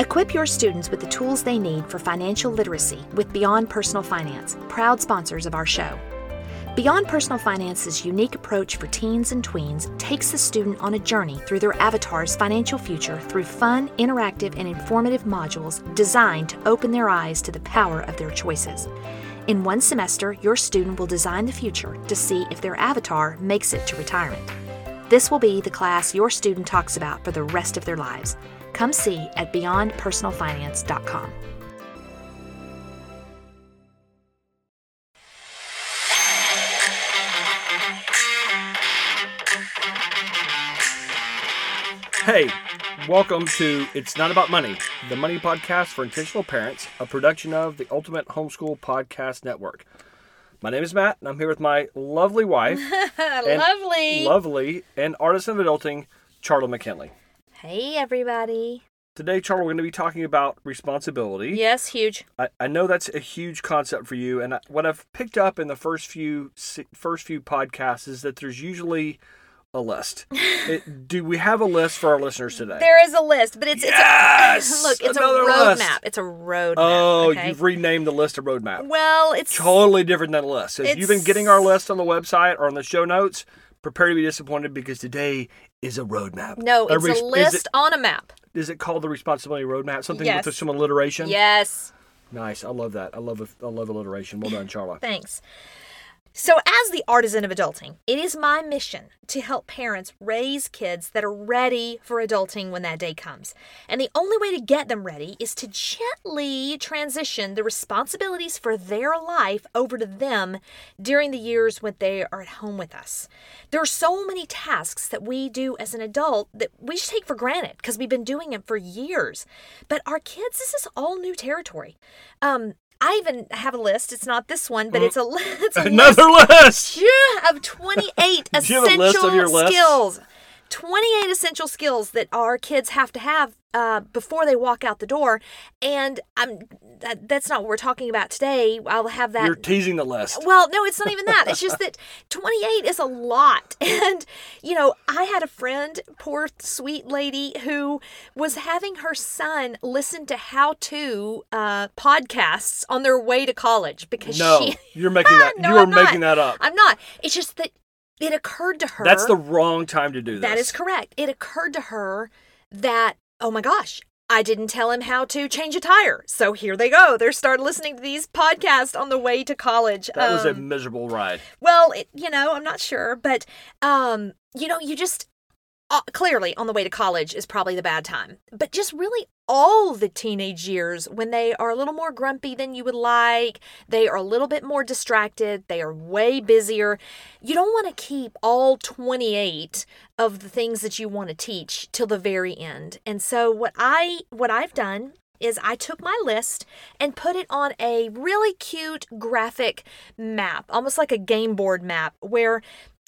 Equip your students with the tools they need for financial literacy with Beyond Personal Finance, proud sponsors of our show. Beyond Personal Finance's unique approach for teens and tweens takes the student on a journey through their avatar's financial future through fun, interactive, and informative modules designed to open their eyes to the power of their choices. In one semester, your student will design the future to see if their avatar makes it to retirement. This will be the class your student talks about for the rest of their lives. Come see at beyondpersonalfinance.com. Hey, welcome to It's Not About Money, the money podcast for intentional parents, a production of the Ultimate Homeschool Podcast Network. My name is Matt, and I'm here with my lovely wife, and Lovely. lovely, and artist of adulting, Charla McKinley. Hey, everybody. Today, Charla, we're going to be talking about responsibility. Yes, huge. I, I know that's a huge concept for you, and I, what I've picked up in the first few first few podcasts is that there's usually a list. It- do we have a list for our listeners today? There is a list, but it's Yes! it's a, look, it's Another a list. roadmap. It's a roadmap. Oh, okay? you've renamed the list a roadmap. well, it's Totally different than a list. If you've been getting our list on the website or on the show notes, prepare to be disappointed because today is a roadmap. no, it's res- a list it- on a map. Is it called the responsibility roadmap? Something Yes. with some alliteration. Yes. Nice. I love that. I love a, I love alliteration. Well done, Charla. Thanks. So, as the artisan of adulting, it is my mission to help parents raise kids that are ready for adulting when that day comes. And the only way to get them ready is to gently transition the responsibilities for their life over to them during the years when they are at home with us. There are so many tasks that we do as an adult that we just take for granted because we've been doing them for years. But our kids, this is all new territory. Um, I even have a list. It's not this one, but hmm? it's a, it's a list Another list. yeah, of 28 you have a essential list skills. 28 essential skills that our kids have to have uh, before they walk out the door. And I'm, that, that's not what we're talking about today. I'll have that. You're teasing the list. Well, no, it's not even that. It's just that 28 is a lot. And, you know, I had a friend, poor sweet lady, who was having her son listen to how to uh, podcasts on their way to college because No, she. you're making that. No, you are making that up. I'm not. It's just that it occurred to her. That's the wrong time to do this. That is correct. It occurred to her that, oh my gosh, I didn't tell him how to change a tire. So here they go. They're started listening to these podcasts on the way to college. That was a Um, miserable ride. well, it, you know, I'm not sure, but um, you know, you just uh, clearly on the way to college is probably the bad time. But just really all the teenage years when they are a little more grumpy than you would like, they are a little bit more distracted, they are way busier. You don't want to keep all 28 of the things that you want to teach till the very end. And so what I what I've done is I took my list and put it on a really cute graphic map, almost like a game board map, where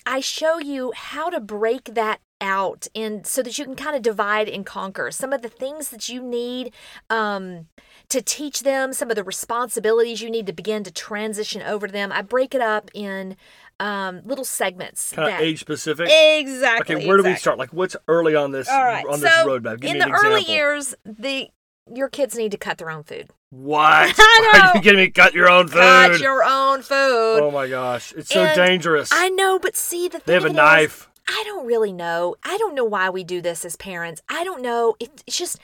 I show you how to break that out and so that you can kind of divide and conquer some of the things that you need um, to teach them, some of the responsibilities you need to begin to transition over to them. I break it up in um, little segments. Kind of that- age specific. Exactly. Okay, where do we start? Like, what's early on this All right. on so this roadmap? Give in the early years, the your kids need to cut their own food. What? I Are you kidding me? Cut your own food. Cut your own food. oh my gosh, it's so And dangerous. I know, but see the thing they have a it is, knife. I don't really know. I don't know why we do this as parents. I don't know. It's just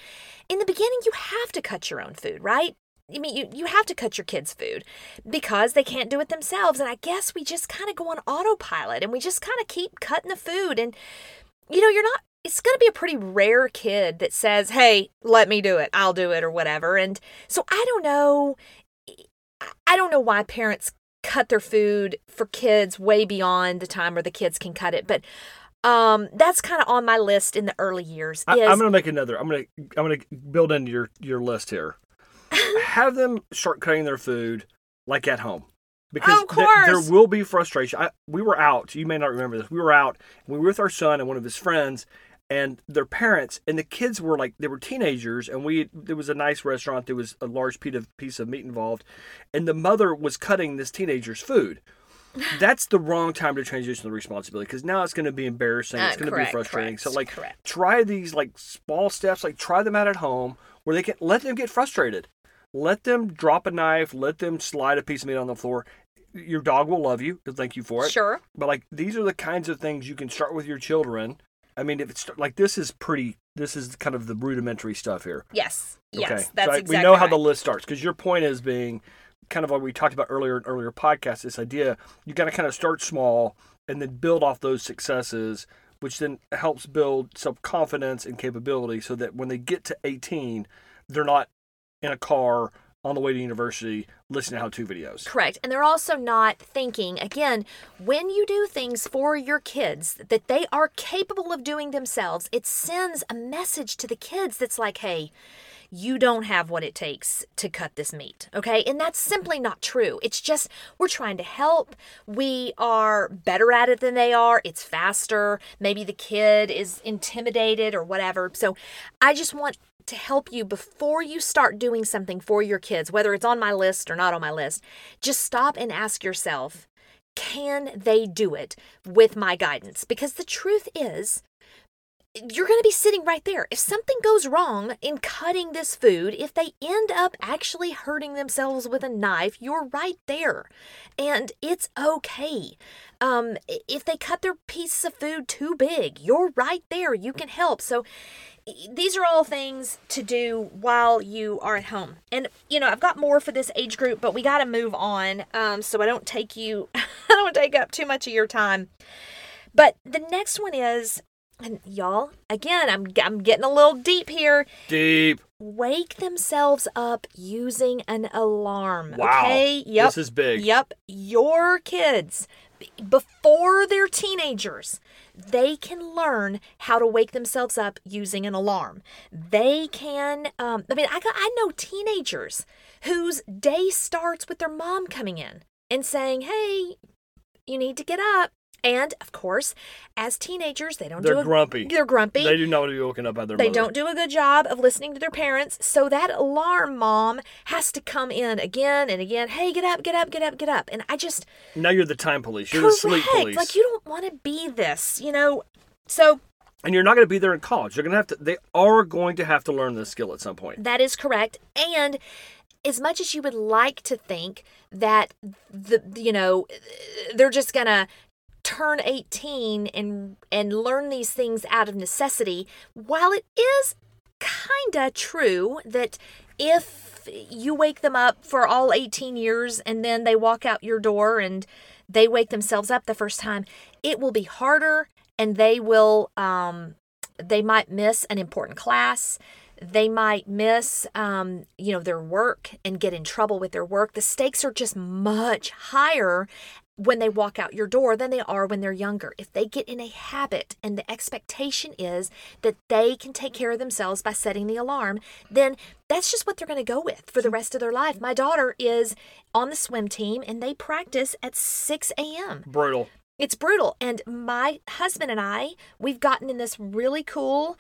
in the beginning you have to cut your own food, right? I mean, you, you have to cut your kids' food because they can't do it themselves. And I guess we just kind of go on autopilot and we just kind of keep cutting the food. And, you know, you're not, it's going to be a pretty rare kid that says, hey, let me do it. I'll do it or whatever. And so I don't know. I don't know why parents cut their food for kids way beyond the time where the kids can cut it. But um, that's kind of on my list in the early years. I, is I'm gonna make another. I'm gonna I'm gonna build into your your list here. Have them start cutting their food like at home. Because there- course. there will be frustration. I, we were out. You may not remember this. We were out. We were with our son and one of his friends, and their parents. And the kids were like they were teenagers. And we there was a nice restaurant. There was a large piece of piece of meat involved, and the mother was cutting this teenager's food. that's the wrong time to transition the responsibility because now it's going to be embarrassing. Uh, it's going to be correct, frustrating. So, like, correct. try these like small steps. Like, try them out at home where they can let them get frustrated. Let them drop a knife. Let them slide a piece of meat on the floor. Your dog will love you. Thank you for it. Sure. But like, these are the kinds of things you can start with your children. I mean, if it's like this is pretty. This is kind of the rudimentary stuff here. Yes. Yes. Okay. That's so I- exactly we know how right. the list starts because your point is being kind of what we talked about earlier in earlier podcasts. This idea you got to kind of start small and then build off those successes, which then helps build self confidence and capability, so that when they get to 18, they're not in a car on the way to university listening to how to videos. Correct. And they're also not thinking, again, when you do things for your kids that they are capable of doing themselves, it sends a message to the kids that's like, hey, you don't have what it takes to cut this meat. Okay. And that's simply not true. It's just we're trying to help. We are better at it than they are. It's faster. Maybe the kid is intimidated or whatever. So I just want to help you before you start doing something for your kids, whether it's on my list or not on my list. Just stop and ask yourself, can they do it with my guidance? Because the truth is, you're going to be sitting right there. If something goes wrong in cutting this food, if they end up actually hurting themselves with a knife, you're right there. And it's okay. Um, if they cut their piece of food too big, you're right there. You can help. So these are all things to do while you are at home. And you know, I've got more for this age group, but we got to move on um, so I don't take you I don't take up too much of your time. But the next one is and y'all, again, I'm I'm getting a little deep here. Deep. Wake themselves up using an alarm. Wow. Okay? Yep. This is big. Yep. Your kids, before they're teenagers, they can learn how to wake themselves up using an alarm. They can, um, I mean, I, got, I know teenagers whose day starts with their mom coming in and saying, hey, you need to get up. And of course, as teenagers, they don't They're do a, grumpy. They're grumpy. They do not want to be woken up by their They mother. don't do a good job of listening to their parents. So that alarm mom has to come in again and again. Hey, get up, get up, get up, get up. And I just Now you're the time police. You're the sleep police. Like you don't want to be this, you know. So and you're not going to be there in college. You're going to have to. They are going to have to learn this skill at some point. that is correct. And as much as you would like to think that the you know they're just gonna turn 18 and and learn these things out of necessity while it is kind of true that if you wake them up for all 18 years and then they walk out your door and they wake themselves up the first time it will be harder and they will um they might miss an important class. They might miss um, you know their work and get in trouble with their work. The stakes are just much higher when they walk out your door than they are when they're younger. If they get in a habit and the expectation is that they can take care of themselves by setting the alarm then that's just what they're going to go with for the rest of their life. My daughter is on the swim team and they practice at 6 a.m Brutal. it's brutal. And my husband and i we've gotten in this really cool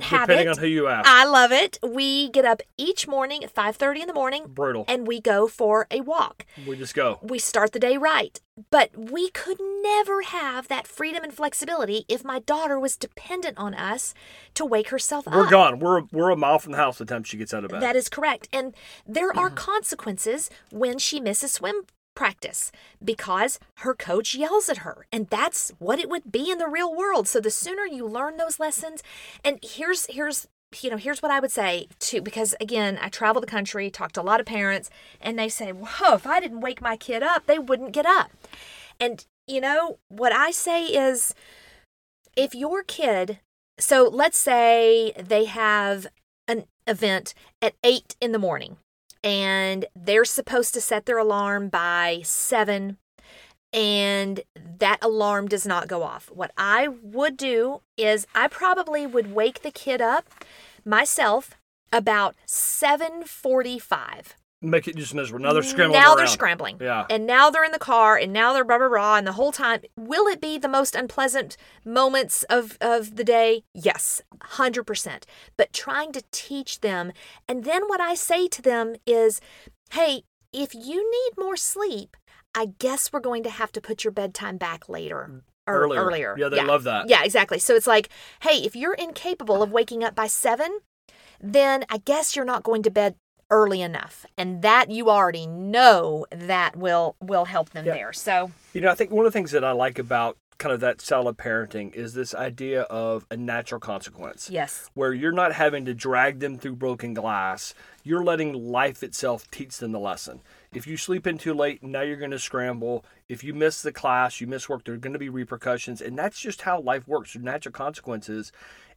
habit Depending on who you ask. I love it. We get up each morning at 5:30 in the morning Brutal. and we go for a walk. we just go. We start the day right. But we could never have that freedom and flexibility if my daughter was dependent on us to wake herself up. We're gone. We're we're a mile from the house the time she gets out of bed. That is correct. And there are mm-hmm. consequences when she misses swim practice because her coach yells at her. And that's what it would be in the real world. So the sooner you learn those lessons, and here's here's you know, here's what I would say too, because again, I travel the country, talk to a lot of parents, and they say, Whoa, if I didn't wake my kid up, they wouldn't get up. And, you know, what I say is if your kid, so let's say they have an event at eight in the morning and they're supposed to set their alarm by seven and that alarm does not go off. What I would do is I probably would wake the kid up myself about 7:45. Make it just miserable. Now they're scrambling Now around. they're scrambling. Yeah. And now they're in the car and now they're blah blah blah and the whole time will it be the most unpleasant moments of of the day? Yes, 100%. But trying to teach them and then what I say to them is, "Hey, if you need more sleep, I guess we're going to have to put your bedtime back later. Or Earlier. earlier. Yeah, they love that. Yeah, exactly. So it's like, hey, if you're incapable of waking up by seven, then I guess you're not going to bed early enough. And that you already know that will will help them Yeah. there. So You know, I think one of the things that I like about kind of that style of parenting is this idea of a natural consequence. yes. Where you're not having to drag them through broken glass. You're letting life itself teach them the lesson. If you sleep in too late, now you're going to scramble. If you miss the class, you miss work, there are going to be repercussions. And that's just how life works. Natural consequences.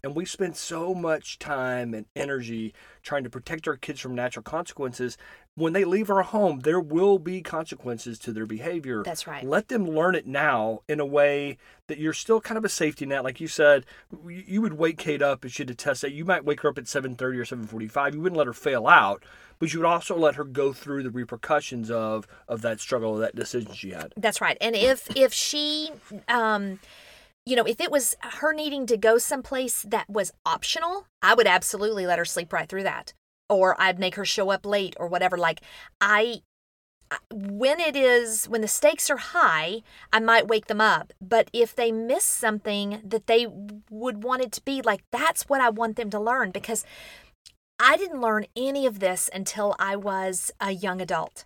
And we spend so much time and energy trying to protect our kids from natural consequences. When they leave our home, there will be consequences to their behavior. That's right. Let them learn it now in a way that you're still kind of a safety net. Like you said, you would wake Kate up if she'd test that. You might wake her up at 7.30 or 7.45. You wouldn't let her fail out, but you would also let her go through the repercussions of, of that struggle, of that decision she had. That's right. And if if she um you know, if it was her needing to go someplace that was optional, I would absolutely let her sleep right through that. Or I'd make her show up late or whatever. Like I when it is when the stakes are high, I might wake them up. But if they miss something that they would want it to be, like that's what I want them to learn because I didn't learn any of this until I was a young adult.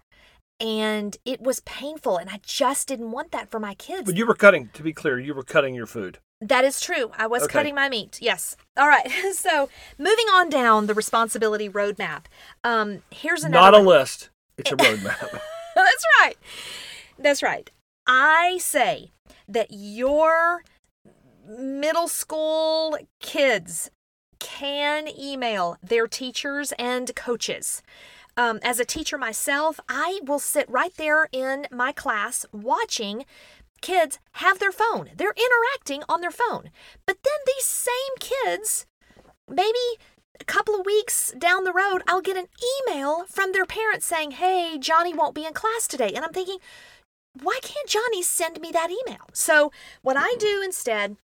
And it was painful, and I just didn't want that for my kids. But you were cutting, to be clear, you were cutting your food. That is true. I was Okay. cutting my meat. Yes. All right. So moving on down the responsibility roadmap. Um, here's another. Not a one. list, it's a roadmap. That's right. That's right. I say that your middle school kids can email their teachers and coaches. Um, as a teacher myself, I will sit right there in my class watching kids have their phone. They're interacting on their phone. But then these same kids, maybe a couple of weeks down the road, I'll get an email from their parents saying, Hey, Johnny won't be in class today. And I'm thinking, why can't Johnny send me that email? So, what I do instead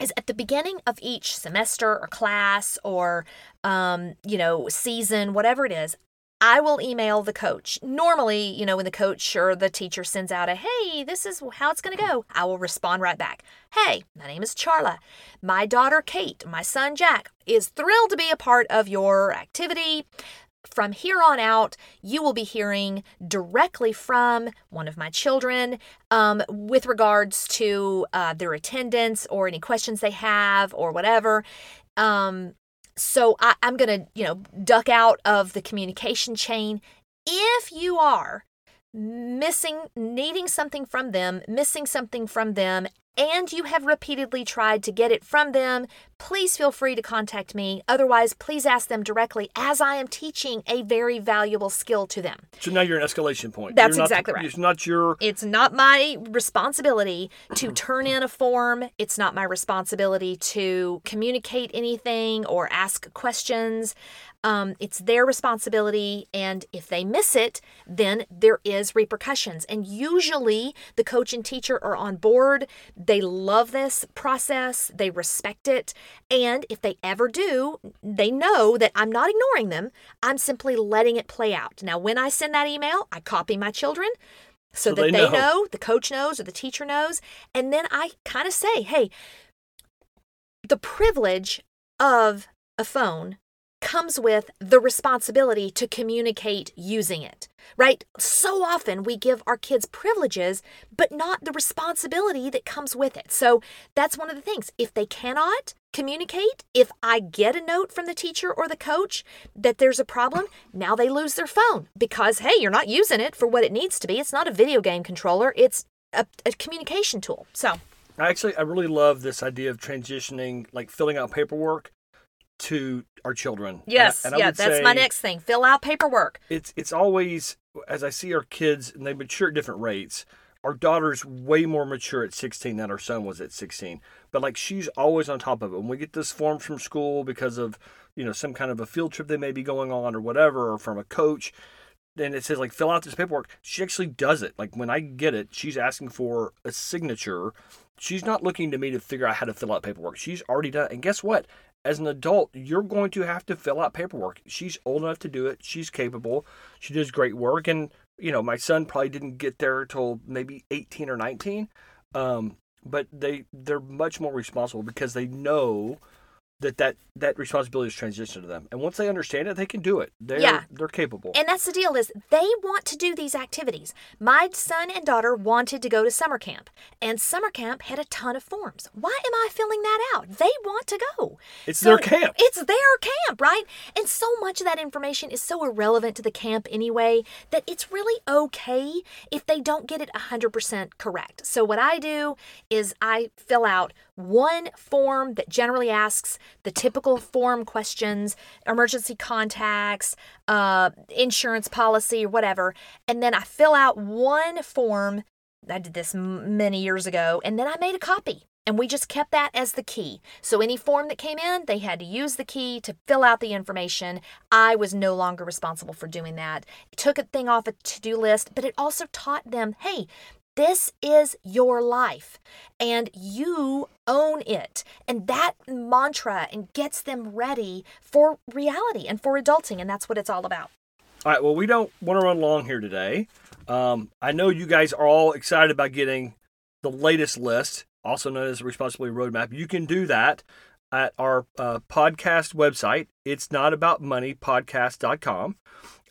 is at the beginning of each semester or class or, um, you know, season, whatever it is, I will email the coach. Normally, you know, when the coach or the teacher sends out a, hey, this is how it's going to go, I will respond right back. Hey, my name is Charla. My daughter Kate, my son Jack is thrilled to be a part of your activity. From here on out, you will be hearing directly from one of my children um, with regards to uh, their attendance or any questions they have or whatever. Um, so I, I'm going to, you know, duck out of the communication chain. If you are missing, needing something from them, missing something from them, and you have repeatedly tried to get it from them, please feel free to contact me. Otherwise, please ask them directly as I am teaching a very valuable skill to them. so now you're an escalation point. That's You're not- exactly right. It's not your It's not my responsibility to turn in a form. It's not my responsibility to communicate anything or ask questions. Um, it's their responsibility, and if they miss it, then there is repercussions. And usually, the coach and teacher are on board. They love this process. They respect it, and if they ever do, they know that I'm not ignoring them. I'm simply letting it play out. Now, when I send that email, I copy my children so, So that they they, know. know. the coach knows or the teacher knows and then i kind of say hey the privilege of a phone comes with the responsibility to communicate using it right? So often we give our kids privileges but not the responsibility that comes with it. So that's one of the things. If they cannot communicate if i get a note from the teacher or the coach that there's a problem now they lose their phone because hey you're not using it for what it needs to be. It's not a video game controller. It's a, a communication tool. So I actually I really love this idea of transitioning, like filling out paperwork to our children. And I- yes and yeah that's my next thing fill out paperwork It's it's always as I see our kids and they mature at different rates. Our daughter's way more mature at 16 than our son was at 16. But like she's always on top of it. When we get this form from school because of you know some kind of a field trip they may be going on or whatever, or from a coach, then it says like fill out this paperwork. She actually does it. Like when I get it, she's asking for a signature. She's not looking to me to figure out how to fill out paperwork. She's already done. it. And guess what? As an adult, you're going to have to fill out paperwork. She's old enough to do it. She's capable. She does great work. And you know, my son probably didn't get there till maybe 18 or 19. Um, but they they're much more responsible because they know that that that responsibility is transitioned to them and once they understand it they can do it they're Yeah. they're capable And that's the deal is they want to do these activities. My son and daughter wanted to go to summer camp, and summer camp had a ton of forms. Why am I filling that out? They want to go. It's their camp. It's their camp, right? And so much of that information is so irrelevant to the camp anyway that it's really okay if they don't get it 100% correct. So what I do is I fill out one form that generally asks the typical form questions, emergency contacts, uh, insurance policy, or whatever. And then I fill out one form. I did this many years ago, and then I made a copy. And we just kept that as the key. So any form that came in, they had to use the key to fill out the information. I was no longer responsible for doing that. It took a thing off a to do list, but it also taught them hey, this is your life and you own it. And that mantra and gets them ready for reality and for adulting. And that's what it's all about. all right well we don't want to run long here today um, i know you guys are all excited about getting the latest list also known as the responsibility roadmap you can do that at our uh, podcast website it's not about money podcast.com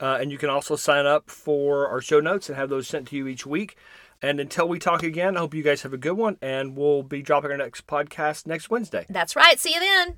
uh, and you can also sign up for our show notes and have those sent to you each week and until we talk again i hope you guys have a good one and we'll be dropping our next podcast next wednesday That's right. See you then.